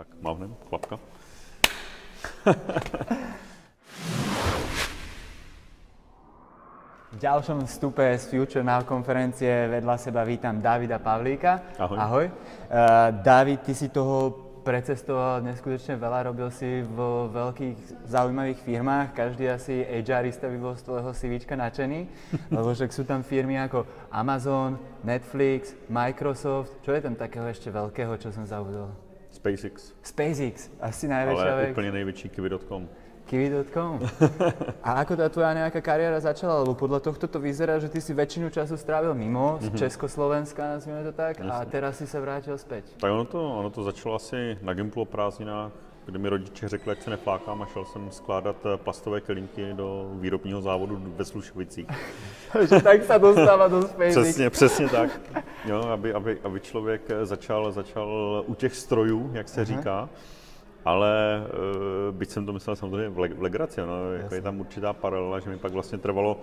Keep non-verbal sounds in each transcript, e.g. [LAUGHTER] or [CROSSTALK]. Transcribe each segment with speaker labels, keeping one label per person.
Speaker 1: Tak mávnem, klapka.
Speaker 2: V ďalšom vstupe z Future Now konferencie vedľa seba vítam Davida Pavlíka.
Speaker 1: Ahoj.
Speaker 2: Ahoj. Uh, David, ty si toho precestoval neskutočne veľa, robil si v veľkých zaujímavých firmách, každý asi HRista by bol z tvojho CVčka nadšený, [LAUGHS] lebo však sú tam firmy ako Amazon, Netflix, Microsoft, čo je tam takého ešte veľkého, čo som zabudol?
Speaker 1: SpaceX,
Speaker 2: SpaceX, asi najväčšia
Speaker 1: ale
Speaker 2: vec.
Speaker 1: úplně největší kiwi.com.
Speaker 2: Kiwi.com. [LAUGHS] A ako tá tvoja nejaká kariéra začala? Lebo podľa tohto to vyzerá, že ty si väčšinu času strávil mimo, z Československa, nazvime to tak, a
Speaker 1: Jasne.
Speaker 2: teraz si sa vrátil späť.
Speaker 1: Tak ono to, ono to začalo asi na Gimplu o prázdninách, kdy mi rodiče řekli, ať se neflákám a šel jsem skládat eh, plastové kelímky do výrobního závodu ve Slušovicích. [LAUGHS]
Speaker 2: že tak sa dostáva do SpaceX.
Speaker 1: Přesně, přesně tak. Jo, aby, aby, aby člověk eh, začal, začal u těch strojů, jak se říká, ale uh, byť jsem to myslel samozřejmě v legraci, no, jako je tam určitá paralela, že mi pak vlastně trvalo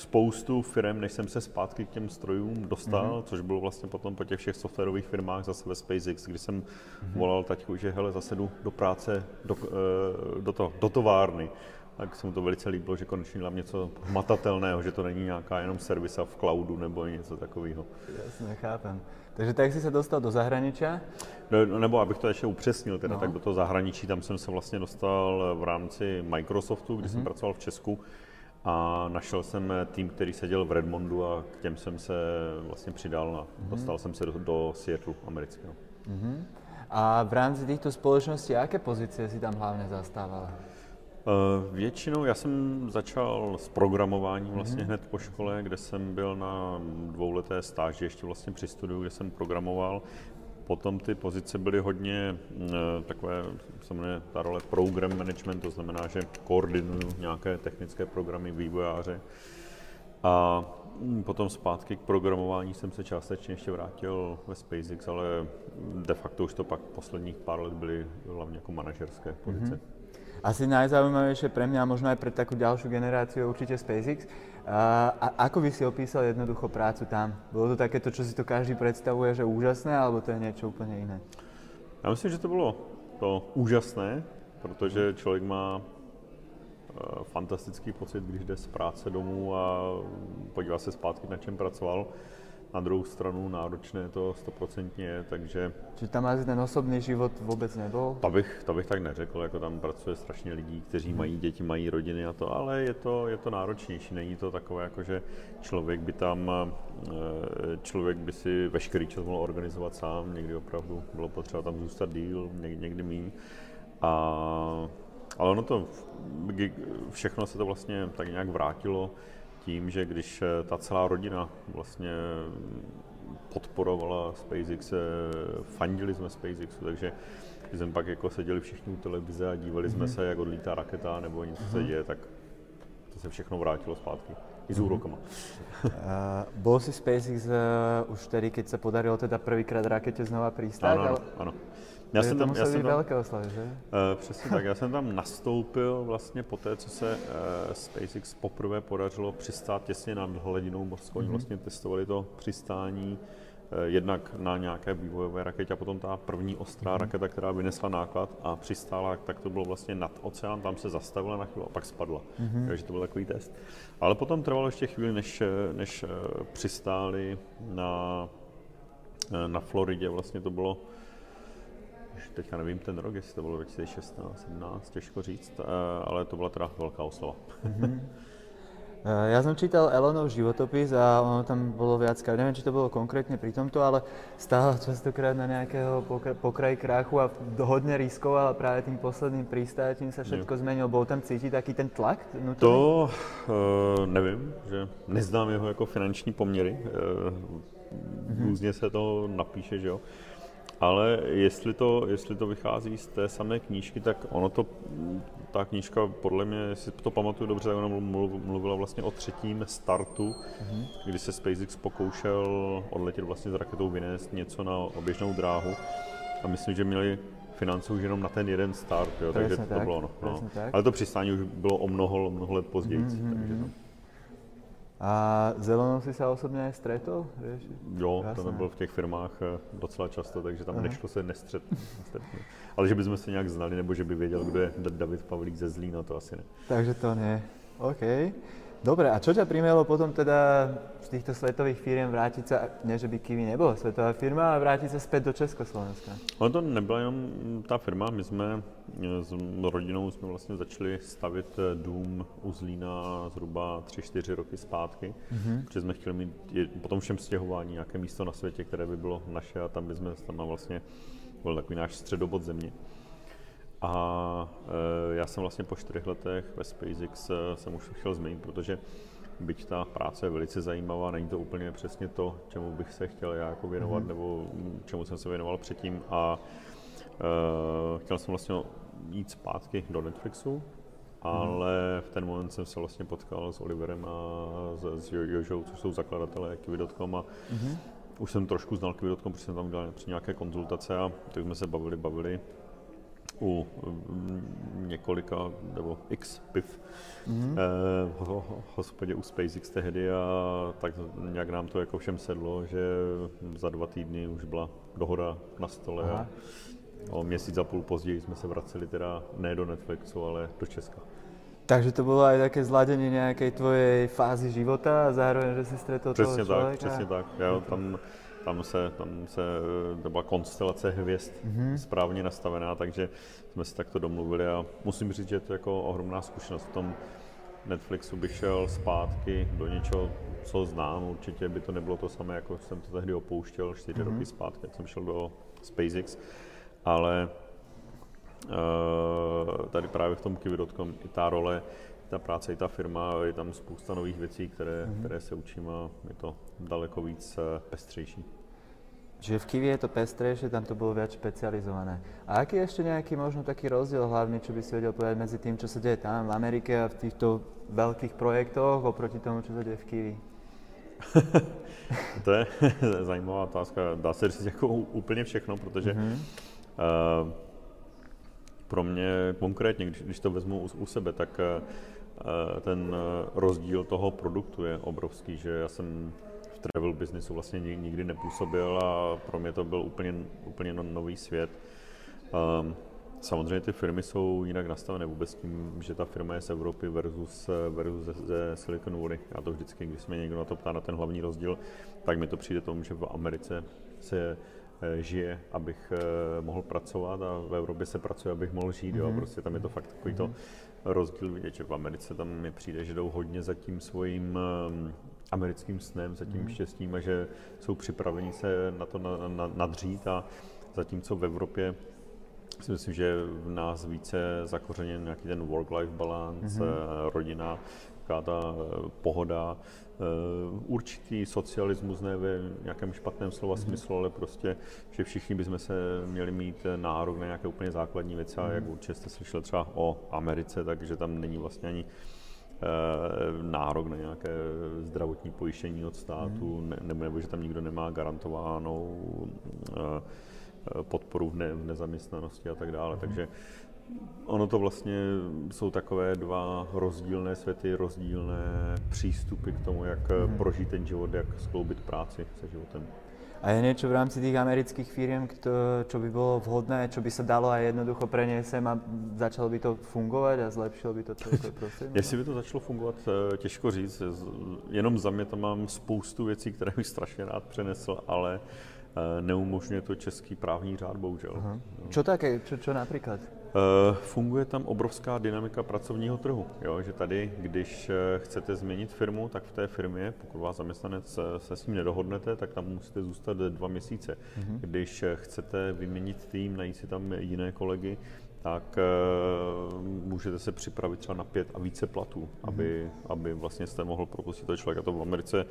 Speaker 1: spoustu firm, než jsem se zpátky k těm strojům dostal, mm-hmm. což bylo vlastně potom po těch všech softwarových firmách zase ve SpaceX, kdy jsem mm-hmm. volal taťku, že hele, zase jdu do práce, do, uh, do, to, do továrny. Tak se mu to velice líbilo, že konečně dělám něco hmatatelného, že to není nějaká jenom servisa v cloudu nebo něco takového.
Speaker 2: Jasne, chápem. Takže tak si sa dostal do zahraničia.
Speaker 1: No, nebo abych to ještě upřesnil, teda,
Speaker 2: No.
Speaker 1: tak do toho zahraničí, tam jsem se vlastně dostal v rámci Microsoftu, kdy jsem pracoval v Česku a našel jsem tým, který seděl v Redmondu a k těm jsem se vlastně přidal a dostal jsem se do, do Seattle amerického.
Speaker 2: A v rámci týchto spoločností, aké pozície si tam hlavne zastával?
Speaker 1: Eh, Většinou já jsem začal s programováním vlastně hned po škole, kde jsem byl na dvouleté stáži ještě vlastně při studiu, kde jsem programoval. Potom ty pozice byly hodně eh, takové, jmenuje ta role program management, to znamená, že koordinuju nějaké technické programy vývojáře. A mm, potom zpátky k programování jsem se částečně ještě vrátil ve SpaceX, ale de facto už to pak posledních pár let byly hlavně jako manažerské pozice.
Speaker 2: Asi najzaujímavejšie pre mňa a možno aj pre takú ďalšiu generáciu je určite SpaceX. A, ako by si opísal jednoducho prácu tam? Bolo to takéto, čo si to každý predstavuje, že úžasné, alebo to je niečo úplne iné?
Speaker 1: Já myslím, že to bylo to úžasné, protože člověk má eh, fantastický pocit, když jde z práce domů a podívá se zpátky, na čem pracoval. Na druhou stranu náročné to stoprocentně je, takže
Speaker 2: Čiže tam asi ten osobný život vôbec nebol?
Speaker 1: to bych, to bych tak neřekl, jako tam pracuje strašně lidí, kteří mají děti, mají rodiny a to, ale je to, je to náročnější, není to takové, jako že člověk by tam, eh, člověk by si veškerý čas mohl organizovat sám, někdy opravdu bylo potřeba tam zůstat díl, někdy, někdy míň. A, ale ono to, všechno se to vlastně tak nějak vrátilo tím, že když eh, ta celá rodina vlastně podporovala SpaceX, eh, fandili jsme SpaceXu, takže když jsme pak jako seděli všichni u televize a dívali jsme se, jak odlítá raketa nebo něco se děje, tak to se všechno vrátilo zpátky. I s úrokama.
Speaker 2: Uh, bol si SpaceX uh, už tedy, keď sa podarilo teda prvýkrát rakete znova pristáť?
Speaker 1: Ano, ano, ano.
Speaker 2: Takže to museli byť
Speaker 1: tam,
Speaker 2: veľké oslavy, že?
Speaker 1: Eh, Přesně tak, já jsem tam nastoupil vlastně po té, co se eh, SpaceX poprvé podařilo přistát těsně nad hladinou mořskou. Oni vlastně testovali to přistání jednak na nějaké vývojové raketě a potom ta první ostrá raketa, která vynesla náklad a přistála, tak to bylo vlastně nad oceán, tam se zastavila na chvíli a pak spadla. Takže to byl takový test. Ale potom trvalo ještě chvíli, než, eh, než eh, přistáli na, eh, na Floridě, vlastně to bylo teďka nevím ten rok, jestli to bylo 2016, 17, těžko říct, eh, ale to byla teda velká oslava.
Speaker 2: Uh, [LAUGHS] ja som čítal Elonov životopis a ono tam bolo viackrát, neviem, či to bolo konkrétne pri tomto, ale stál častokrát na nejakého pokra- pokraji krachu a hodne riskoval a práve tým posledným pristátím sa všetko zmenilo. Bol tam cítiť taký ten tlak?
Speaker 1: To uh, nevím, že neznám jeho jako finanční poměry, uh, různě se to napíše, že jo. Ale jestli to, jestli to vychází z té samé knížky, tak ono to, ta knížka podle mě, jestli to pamatuju dobře, tak ona mluv- mluvila vlastně o třetím startu, kdy se SpaceX pokoušel odletět vlastně s raketou vynést něco na oběžnou dráhu a myslím, že měli finance už jenom na ten jeden start, jo, takže to
Speaker 2: tak,
Speaker 1: bylo ono. No.
Speaker 2: tak.
Speaker 1: Ale to přistání už bylo o mnoho, mnoho let později, takže to,
Speaker 2: A zelenou si se osobně stretol? Vieš?
Speaker 1: Jo, to byl v těch firmách eh, docela často, takže tam Aha. nešlo se nestřet, nestřetnout. Ale že bychom se nějak znali, nebo že by věděl, kdo je David Pavlík ze Zlína, to asi ne.
Speaker 2: Takže to ne. OK. Dobre, a čo ťa primelo potom teda z týchto svetových firm vrátiť sa, ne že by Kiwi nebola svetová firma, ale vrátiť sa späť do Československa?
Speaker 1: Ale to nebyla jenom ta firma, my jsme eh, s rodinou jsme vlastně začali stavit eh, dům u Zlína zhruba 3-4 roky zpátky, mm-hmm. protože jsme chtěli mít po tom všem stěhování nějaké místo na světě, které by bylo naše a tam by jsme tam vlastně byl takový náš středobod země. A e, já jsem vlastně po čtyřech letech ve SpaceX e, jsem už chtěl změnit, protože byť ta práce je velice zajímavá, není to úplně přesně to, čemu bych se chtěl já jako věnovat, mm-hmm. nebo čemu jsem se věnoval předtím. A e, chtěl jsem vlastně jít zpátky do Netflixu, mhm. ale v ten moment jsem se vlastně potkal s Oliverem a s, s Jožou, což jsou zakladatelé Kiwi.com a mm-hmm. už jsem trošku znal Kiwi.com, protože jsem tam dělal nějaké konzultace a tak jsme se bavili, bavili u mm, několika nebo x piv mm-hmm. eh, v hospodě u SpaceX tehdy a tak nějak nám to jako všem sedlo, že za dva týdny už byla dohoda na stole Aha. a o měsíc a půl později jsme se vraceli teda ne do Netflixu, ale do Česka.
Speaker 2: Takže to bylo aj také zladení nějaké tvojej fázy života a zároveň, že si stretol
Speaker 1: přesně
Speaker 2: toho
Speaker 1: člověka? Přesně tak, přesně tak. Jo, tam tam se, tam se to byla konstelace hvězd mm-hmm. správně nastavená, takže jsme si takto domluvili a musím říct, že je to jako ohromná zkušenost. V tom Netflixu bych šel zpátky do něčeho, co znám, určitě by to nebylo to samé, jako jsem to tehdy opouštěl čtyři mm-hmm. roky zpátky, jak jsem šel do SpaceX, ale uh, tady právě v tom Kiwi.com i ta role, ta práce, i ta firma, je tam spousta nových věcí, které, mm-hmm. které se učím a je to daleko víc eh, pestřejší.
Speaker 2: Čiže v Kivi je to pestrejšie, tam to bolo viac špecializované. A aký je ešte nejaký možno taký rozdiel hlavný, čo by si vedel povedať medzi tým, čo sa deje tam v Amerike a v týchto veľkých projektoch oproti tomu, čo sa deje v Kiwi? [LAUGHS]
Speaker 1: to je [LAUGHS] zajímavá otázka. Dá se říct jako úplně všechno, protože mm-hmm. uh, pro mě konkrétně, když, když to vezmu u, u sebe, tak uh, ten rozdíl toho produktu je obrovský, že já jsem travel businessu vlastně nikdy nepůsobil a pro mě to byl úplně, úplně no, nový svět. Um, samozřejmě ty firmy jsou jinak nastavené vůbec tím, že ta firma je z Evropy versus, versus ze, ze Silicon Valley. A to vždycky, když se mě někdo na to ptá na ten hlavní rozdíl, tak mi to přijde tomu, že v Americe se eh, žije, abych eh, mohl pracovat a v Evropě se pracuje, abych mohl žít. Mm-hmm. Jo. Mhm. Prostě tam je to fakt takový to mhm. Rozdíl vidět, že v Americe tam mi přijde, že jdou hodně za tím svým ehm, americkým snem, za tím mm. štěstím a že jsou připraveni se na to na, na, nadřít a zatímco v Evropě si myslím, že v nás více zakořeněn nějaký ten work-life balance, mm-hmm. rodina, taková ta eh, pohoda, určitý socialismus, ne ve nějakém špatném slova mm-hmm. smyslu, ale prostě, že všichni bychom se měli mít nárok na nějaké úplně základní věci a mm-hmm. jak určitě jste slyšeli třeba o Americe, takže tam není vlastně ani Eh, nárok na nějaké zdravotní pojištění od státu, mm. nebo, nebo že tam nikdo nemá garantovanou eh, podporu v, ne, v nezaměstnanosti a tak dále. Takže ono to vlastně jsou takové dva rozdílné světy, rozdílné přístupy k tomu, jak mm. prožít ten život, jak skloubit práci se životem.
Speaker 2: A je niečo v rámci tých amerických firiem, kto, čo by bolo vhodné, čo by sa dalo aj jednoducho preniesť sem a začalo by to fungovat a zlepšilo by to celé prostředí?
Speaker 1: Jestli by to začalo fungovat, eh, těžko říct. Jenom za mě tam mám spoustu věcí, které bych strašně rád přenesl, ale eh, neumožňuje to český právní řád, bohužel. Aha.
Speaker 2: Čo také? Čo, čo například?
Speaker 1: Eh, funguje tam obrovská dynamika pracovního trhu. Jo? Že tady, když eh, chcete změnit firmu, tak v té firmě, pokud vás zaměstnanec eh, se s ním nedohodnete, tak tam musíte zůstat dva měsíce. Mm-hmm. Když chcete vyměnit tým, najít si tam jiné kolegy, tak uh, můžete se připravit třeba na pět a více platů, mm-hmm. aby, aby vlastně jste mohl propustit toho člověka. To v Americe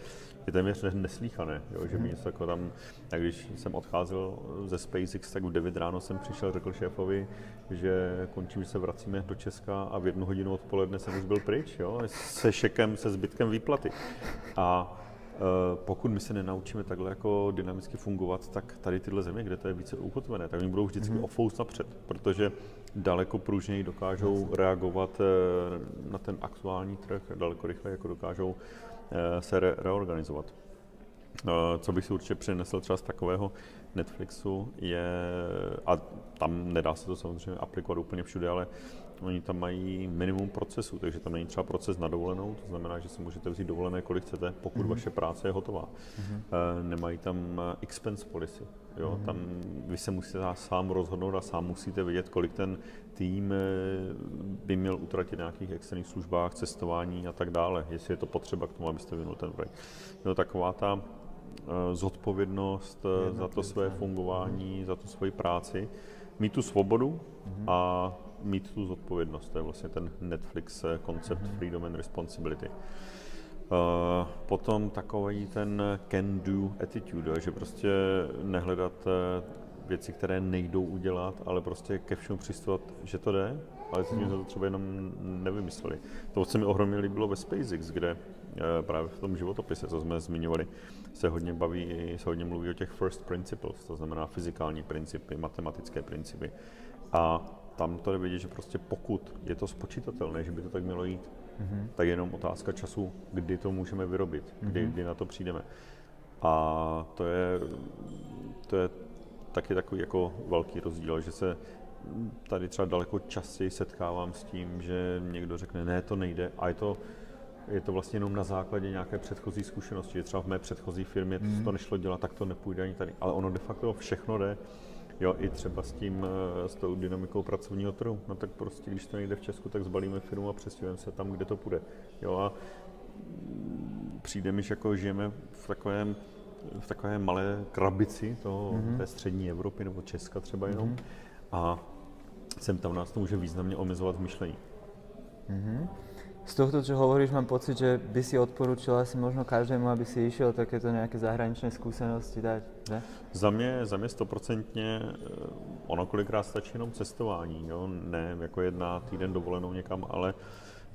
Speaker 1: je téměř neslíchané, jo, že mm-hmm. něco jako tam, jak když jsem odcházel ze SpaceX, tak v 9 ráno jsem přišel, řekl šéfovi, že končím, že se vracíme do Česka a v jednu hodinu odpoledne jsem už byl pryč, jo, se šekem, se zbytkem výplaty. A Eh, pokud my se nenaučíme takhle jako dynamicky fungovat, tak tady tyhle země, kde to je více ukotvené, tak oni budou vždycky mm-hmm. o fous napřed, protože daleko pružněji dokážou reagovat eh, na ten aktuální trh, daleko rychleji jako dokážou se re- reorganizovat. Co bych si určitě přinesl třeba z takového Netflixu je, a tam nedá se to samozřejmě aplikovat úplně všude, ale oni tam mají minimum procesů, takže tam není třeba proces na dovolenou, to znamená, že si můžete vzít dovolené, kolik chcete, pokud mm-hmm. vaše práce je hotová. Mm-hmm. Nemají tam eh, expense policy, jo? Mm-hmm. tam vy se musíte sám rozhodnout a sám musíte vědět, kolik ten tým eh, by měl utratit v nějakých externích službách, cestování a tak dále, jestli je to potřeba k tomu, abyste vynul ten projekt. No, taková ta zodpovědnost za to své fungování, za tu svoji práci, mít tu svobodu mm-hmm. a mít tu zodpovědnost. To je vlastně ten Netflix eh, koncept mm-hmm. Freedom and Responsibility. Uh, potom takový ten can-do attitude, že prostě nehledat eh, věci, které nejdou udělat, ale prostě ke všemu přistupovat, že to jde, ale jsme to třeba jenom nevymysleli. To, co mi ohromně líbilo ve SpaceX, kde právě v tom životopise, co jsme zmiňovali, se hodně baví, se hodně mluví o těch first principles, to znamená fyzikální principy, matematické principy. A tam to jde vidět, že prostě pokud je to spočítatelné, že by to tak mělo jít, mm-hmm. tak je jenom otázka času, kdy to můžeme vyrobit, kdy, mm-hmm. kdy na to přijdeme. A to je, to je taky takový jako velký rozdíl, že se tady třeba daleko častěji setkávám s tím, že někdo řekne, ne, to nejde, a je to, je to vlastně jenom na základě nějaké předchozí zkušenosti, že třeba v mé předchozí firmě mm. to nešlo dělat, tak to nepůjde ani tady. Ale ono de facto všechno jde. Jo, i třeba s tím, eh, s tou dynamikou pracovního trhu. No tak prostě, když to nejde v Česku, tak zbalíme firmu a přestěhujeme se tam, kde to půjde. Jo, a přijde mi, že jako žijeme v takovém v takové malé krabici toho, mm-hmm. té střední Evropy nebo Česka třeba jenom. Mm-hmm. A sem tam nás to může významně omezovat v myšlení.
Speaker 2: Mm-hmm. Z tohto, čo hovoríš, mám pocit, že by si odporučil asi možno každému, aby si išiel takéto nejaké zahraničné skúsenosti dať, že?
Speaker 1: Za mě, za mě stoprocentně eh, ono kolikrát stačí jenom cestování, jo? ne jako jedna týden dovolenou někam, ale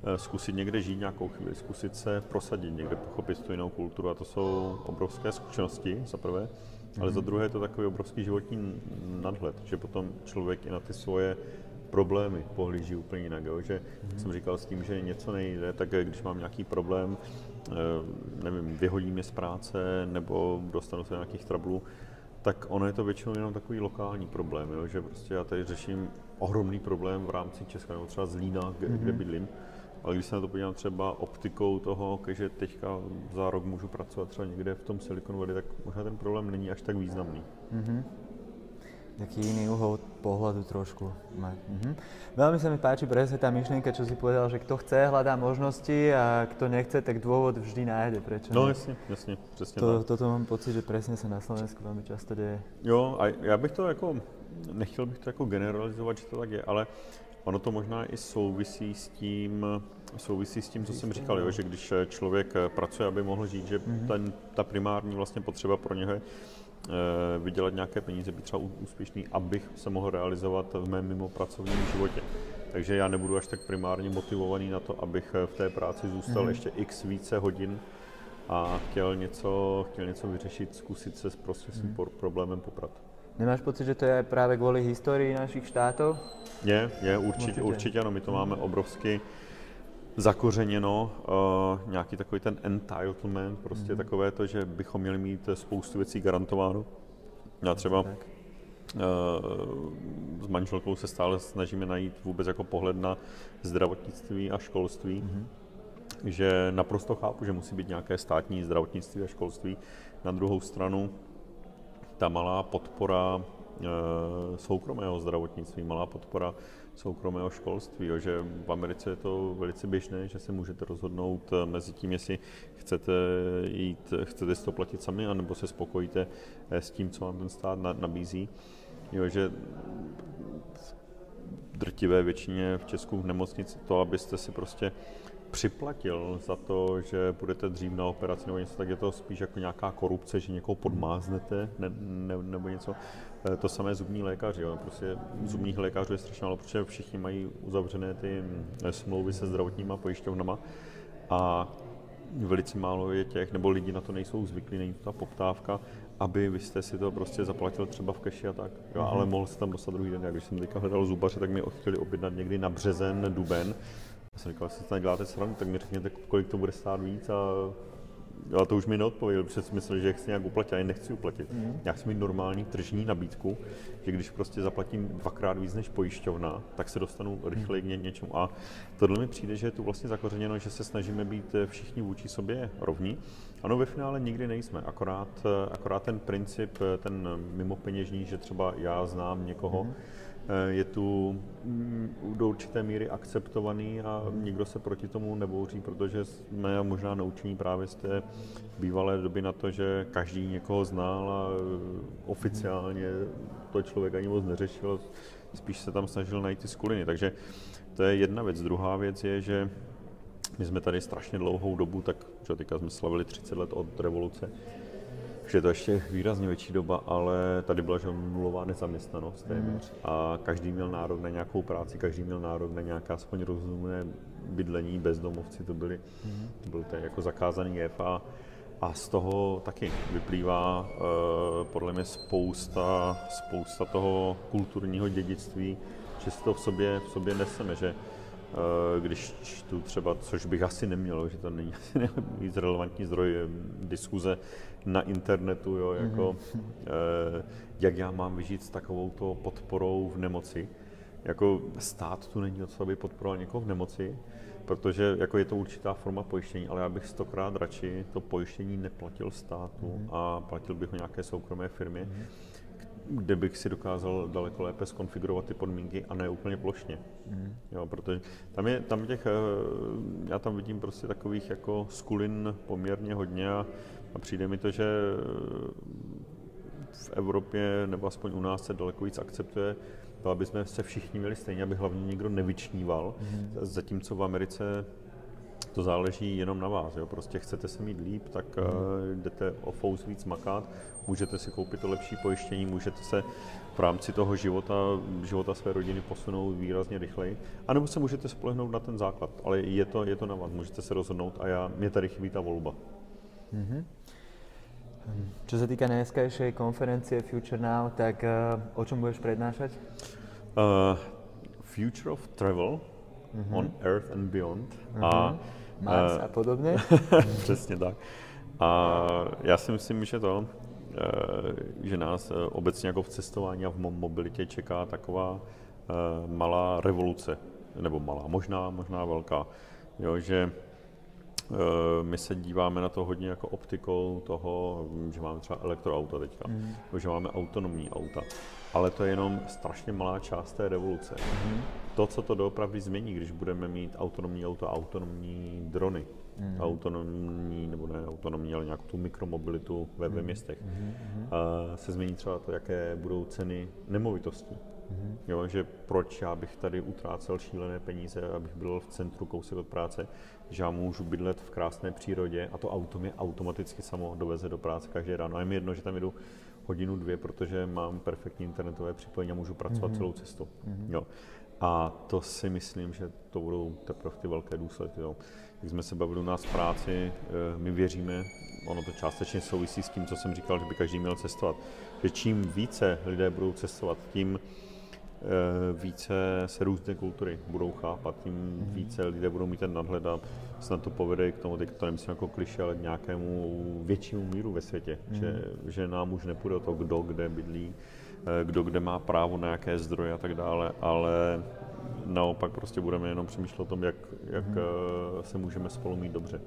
Speaker 1: eh, zkusit někde žít nějakou chvíli, zkusit se prosadit někde, pochopit tu jinou kulturu a to jsou obrovské zkušenosti za prvé, ale za mhm. druhé je to takový obrovský životní nadhled, že potom člověk i na ty svoje problémy pohlíží úplně jinak. Jo? Že mm-hmm. jsem říkal s tím, že něco nejde, tak když mám nějaký problém, eh, nevím, vyhodí mě z práce nebo dostanu se do nějakých trablů, tak ono je to většinou jenom takový lokální problém, jo? že prostě já tady řeším ohromný problém v rámci Česka, nebo třeba Zlína, kde, mm-hmm. kde bydlím, ale když se na to podívám třeba optikou toho, že teďka za rok můžu pracovat třeba někde v tom Silicon Valley, tak možná ten problém není až tak významný. Mm-hmm
Speaker 2: taký iný uhol pohľadu trošku mať. Mhm. Veľmi sa mi páči presne tá myšlienka, čo si povedal, že kto chce, hľadá možnosti a kto nechce, tak dôvod vždy nájde. Prečo
Speaker 1: no jasně, jasně, přesně
Speaker 2: to, tak. Toto mám pocit, že presne sa na Slovensku veľmi často deje.
Speaker 1: Jo, a já bych to jako, nechtěl bych to jako generalizovat, že to tak je, ale ono to možná i souvisí s tím, souvisí s tím, co jsem říkal, jo, že když člověk pracuje, aby mohl žít, že mm-hmm. ten, ta primární vlastně potřeba pro něho je vydělat nějaké peníze, být třeba úspěšný, abych se mohl realizovat v mém mimo pracovním životě. Takže já nebudu až tak primárně motivovaný na to, abych v té práci zůstal mm-hmm. ještě x více hodin a chtěl něco, chtěl něco vyřešit, zkusit se s prostě svým mm-hmm. problémem poprat.
Speaker 2: Nemáš pocit, že to je právě kvůli historii našich států?
Speaker 1: Je, je, určitě, určitě, určitě ano, my to máme obrovsky zakořeněno, uh, nějaký takový ten entitlement, prostě mm-hmm. takové to, že bychom měli mít spoustu věcí garantováno. Já třeba uh, s manželkou se stále snažíme najít vůbec jako pohled na zdravotnictví a školství, mm-hmm. že naprosto chápu, že musí být nějaké státní zdravotnictví a školství. Na druhou stranu ta malá podpora uh, soukromého zdravotnictví, malá podpora soukromého školství, jo, že v Americe je to velice běžné, že se můžete rozhodnout eh, mezi tím, jestli chcete jít, chcete si to platit sami, anebo se spokojíte eh, s tím, co vám ten stát nabízí. Jo, že v drtivé většině v Česku v nemocnici to, abyste si prostě připlatil za to, že budete dřív na operaci nebo něco, tak je to spíš jako nějaká korupce, že někoho podmáznete ne, ne, nebo něco. Eh, to samé zubní lékaři. Jo. Prostě zubních lékařů je strašně málo, protože všichni mají uzavřené ty eh, smlouvy se zdravotníma pojišťovnama a velice málo je těch, nebo lidi na to nejsou zvyklí, není to ta poptávka, aby vy jste si to prostě zaplatil třeba v keši a tak, jo, mm-hmm. ale mohl se tam dostat druhý den. Já když jsem teďka hledal zubaře, tak mi chtěli objednat někdy na březen, duben. Já jsem říkal, jestli to neděláte srandu, tak mi řekněte, kolik to bude stát víc a ale to už mi neodpověděl, protože si myslel, že chci nějak uplatit, a nechci uplatit. Mm. Já chci mít normální tržní nabídku, že když prostě zaplatím dvakrát víc než pojišťovna, tak se dostanu rychleji k něčemu. A tohle mi přijde, že je tu vlastně zakořeněno, že se snažíme být eh, všichni vůči sobě rovní. Ano, ve finále nikdy nejsme, akorát, eh, akorát ten princip, eh, ten mimo peněžní, že třeba já znám někoho, mm je tu mm, do určité míry akceptovaný a nikdo se proti tomu nebouří, protože jsme možná naučení právě z té bývalé doby na to, že každý někoho znal a eh, oficiálně to člověk ani moc neřešil, spíš se tam snažil najít ty skuliny. Takže to je jedna věc. Druhá věc je, že my jsme tady strašně dlouhou dobu, tak že teďka jsme slavili 30 let od revoluce, už je to ještě výrazně větší doba, ale tady byla že nulová nezaměstnanost téměř mm. a každý měl nárok na nějakou práci, každý měl nárok na nějaké aspoň rozumné bydlení, bezdomovci to byli, mm. to byl ten jako zakázaný jev a, a z toho taky vyplývá uh, podle mě spousta, spousta toho kulturního dědictví, že si to v sobě, v sobě neseme, že když čtu třeba, což bych asi neměl, že to není [LAUGHS] asi nejvíc relevantní zdroj eh, diskuze na internetu, jo, jako mm-hmm. jak já mám vyžít s takovou podporou v nemoci. Jako stát tu není od toho, aby podporoval někoho v nemoci, protože jako je to určitá forma pojištění, ale já bych stokrát radši to pojištění neplatil státu mm-hmm. a platil bych ho nějaké soukromé firmě. Mm-hmm kde bych si dokázal daleko lépe skonfigurovat ty podmínky a ne úplně plošně. Mm. Jo, protože tam je, tam těch, eh, já tam vidím prostě takových jako skulin poměrně hodně a, a přijde mi to, že v Evropě nebo aspoň u nás se daleko víc akceptuje to, aby jsme se všichni měli stejně, aby hlavně nikdo nevyčníval, mm. zatímco v Americe to záleží jenom na vás. Jo? Prostě chcete se mít líp, tak mm. uh, jdete o fous víc makat, můžete si koupit to lepší pojištění, můžete se v rámci toho života, života své rodiny posunout výrazně rychleji, anebo se můžete spolehnout na ten základ, ale je to, je to na vás, můžete se rozhodnout a já, mě tady chybí ta volba. Mm-hmm.
Speaker 2: Čo sa týka dneskajšej konferencie Future Now, tak uh, o čom budeš prednášať?
Speaker 1: Uh, future of Travel mm-hmm. on Earth and Beyond. Mm-hmm.
Speaker 2: A Mars a podobně. [LAUGHS]
Speaker 1: Přesně tak. A já si myslím, že to, eh, že nás eh, obecně jako v cestování a v mobilitě čeká taková eh, malá revoluce, nebo malá, možná, možná velká. Jo, že my se díváme na to hodně jako optikou toho, že máme třeba elektroauta teďka, mm. že máme autonomní auta. Ale to je jenom strašně malá část té revoluce. Mm to, co to doopravdy změní, když budeme mít autonomní auto, autonomní drony, mm. autonomní, nebo ne autonomní, ale nějakou tu mikromobilitu ve, ve mhm. městech, mm. a se změní třeba to, jaké budou ceny nemovitostí. Mm. Jo, že proč já bych tady utrácel šílené peníze, abych byl v centru kousek od práce, že já můžu bydlet v krásné přírodě a to auto mě automaticky samo doveze do práce každý ráno. A je mi jedno, že tam jedu hodinu, dvě, protože mám perfektní internetové připojení a můžu pracovat mm-hmm. celou cestu. Mm-hmm. Jo. A to si myslím, že to budou teprve ty velké důsledky. Jo. Jak jsme se bavili u nás v práci, eh, my věříme, ono to částečně souvisí s tím, co jsem říkal, že by každý měl cestovat, že čím více lidé budou cestovat, tím více se různé kultury budou chápat, tím mm-hmm. více lidé budou mít ten nadhled a snad to povede k tomu, teď to nemyslím jako kliše, ale k nějakému většímu míru ve světě, mm-hmm. že, že nám už nepůjde o to, kdo kde bydlí, Eh, kdo kde má právo na jaké zdroje a tak dále, ale naopak prostě budeme jenom přemýšlet o tom, jak, jak hmm. se můžeme spolu mít dobře.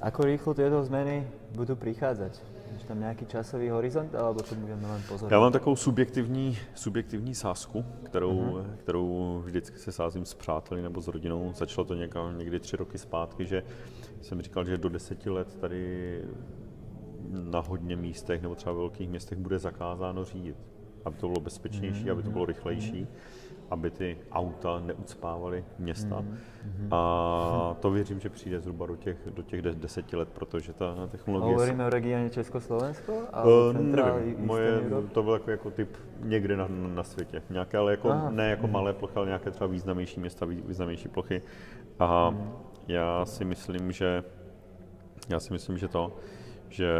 Speaker 2: Ako rýchlo tieto zmeny budú prichádzať? Je tam nějaký časový horizont, alebo to budeme len pozorovat?
Speaker 1: Já mám takovou subjektivní, subjektivní sázku, kterou, mm-hmm. kterou vždycky se sázím s přáteli nebo s rodinou. Začalo to někam, někdy tři roky zpátky, že jsem říkal, že do deseti let tady na hodně místech nebo třeba v velkých městech bude zakázáno řídit aby to bylo bezpečnější, mm-hmm. aby to bylo rychlejší, mm-hmm. Aby ty auta neucpávaly města. Mm-hmm. A to věřím, že přijde zhruba do těch, do těch deseti let, protože ta technologie...
Speaker 2: Hovoríme o regioně Československo?
Speaker 1: Uh, nevím, moje, to byl jako, jako typ někde na, na světě. Nějaké, ale jako, Aha. ne jako mm-hmm. malé plochy, ale nějaké třeba významnější města, významnější plochy. A mm-hmm. já si myslím, že já si myslím, že to, že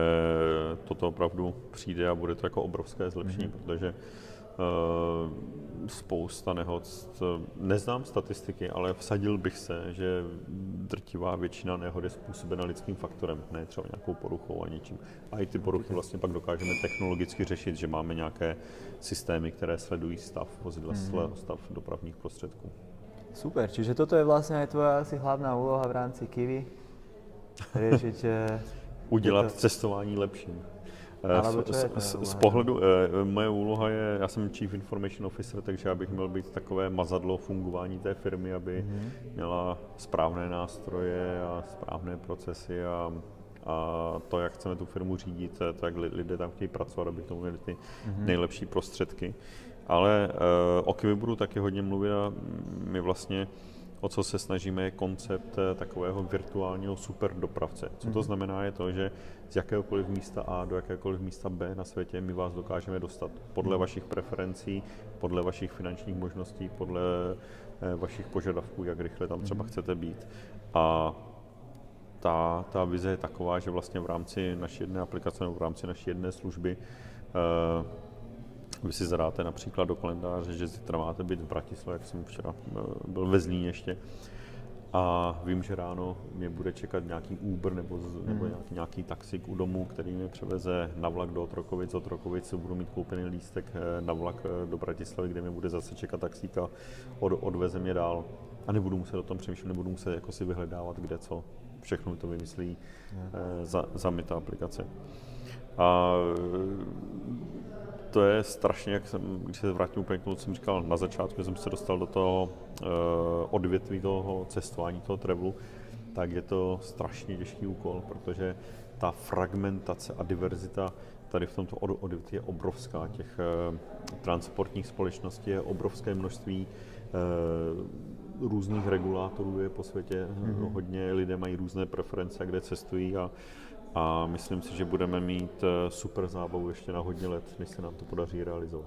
Speaker 1: toto opravdu přijde a bude to jako obrovské zlepšení, mm-hmm. protože spousta nehod. Neznám statistiky, ale vsadil bych se, že drtivá většina nehod je způsobena lidským faktorem, ne třeba nějakou poruchou a něčím. A i ty poruchy vlastně pak dokážeme technologicky řešit, že máme nějaké systémy, které sledují stav vozidla, mm-hmm. stav dopravních prostředků.
Speaker 2: Super, čiže toto je vlastně aj tvoja asi hlavná úloha v rámci Kiwi? Riešiť... [LAUGHS]
Speaker 1: Udělat to... cestování lepším. Z, z, z pohledu, eh, moje úloha je, já jsem Chief Information Officer, takže já bych měl být takové mazadlo fungování té firmy, aby mm-hmm. měla správné nástroje a správné procesy a, a to, jak chceme tu firmu řídit, to, jak lidé tam chtějí pracovat, aby k tomu měli ty mm-hmm. nejlepší prostředky. Ale uh, o Kiwi budu taky hodně mluvit a my vlastně o co se snažíme, je koncept eh, takového virtuálního superdopravce. Co to mhm. znamená, je to, že z jakéhokoliv místa A do jakéhokoliv místa B na světě my vás dokážeme dostat podle mhm. vašich preferencí, podle vašich finančních možností, podle eh, vašich požadavků, jak rychle tam třeba mhm. chcete být. A ta, ta vize je taková, že vlastně v rámci naší jedné aplikace nebo v rámci naší jedné služby uh, vy si zadáte například do kalendáře, že zítra máte být v Bratislavě, jak jsem včera eh, byl ve Zlíně ještě, a vím, že ráno mě bude čekat nějaký Uber nebo, nebo hmm. nějaký, nějaký taxik u domu, který mě převeze na vlak do Otrokovic. Od Otrokovic budu mít koupený lístek eh, na vlak eh, do Bratislavy, kde mě bude zase čekat taxík a od, odveze mě dál. A nebudu muset o tom přemýšlet, nebudu muset jako si vyhledávat, kde co. Všechno to vymyslí hmm. za, za mě ta aplikace. A to je strašně, jak jsem, když se vrátím úplně k tomu, co jsem říkal na začátku, jsem se dostal do toho uh, odvětví toho cestování, toho travelu, tak je to strašně těžký úkol, protože ta fragmentace a diverzita tady v tomto odvětví je obrovská. Těch uh, transportních společností je obrovské množství, uh, různých regulátorů je po světě mm-hmm. hodně, lidé mají různé preference, kde cestují a a myslím si, že budeme mít eh, super zábavu ještě na hodně let, než se nám to podaří realizovat.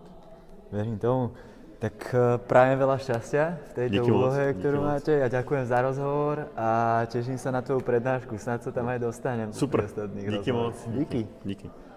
Speaker 2: Věřím tomu. Tak eh, právě veľa šťastia v tejto díky úlohe, moc, ktorú máte. Ja ďakujem za rozhovor a teším sa na tvoju prednášku. Snad sa tam aj dostanem.
Speaker 1: Super, díky moc.
Speaker 2: Díky.
Speaker 1: díky.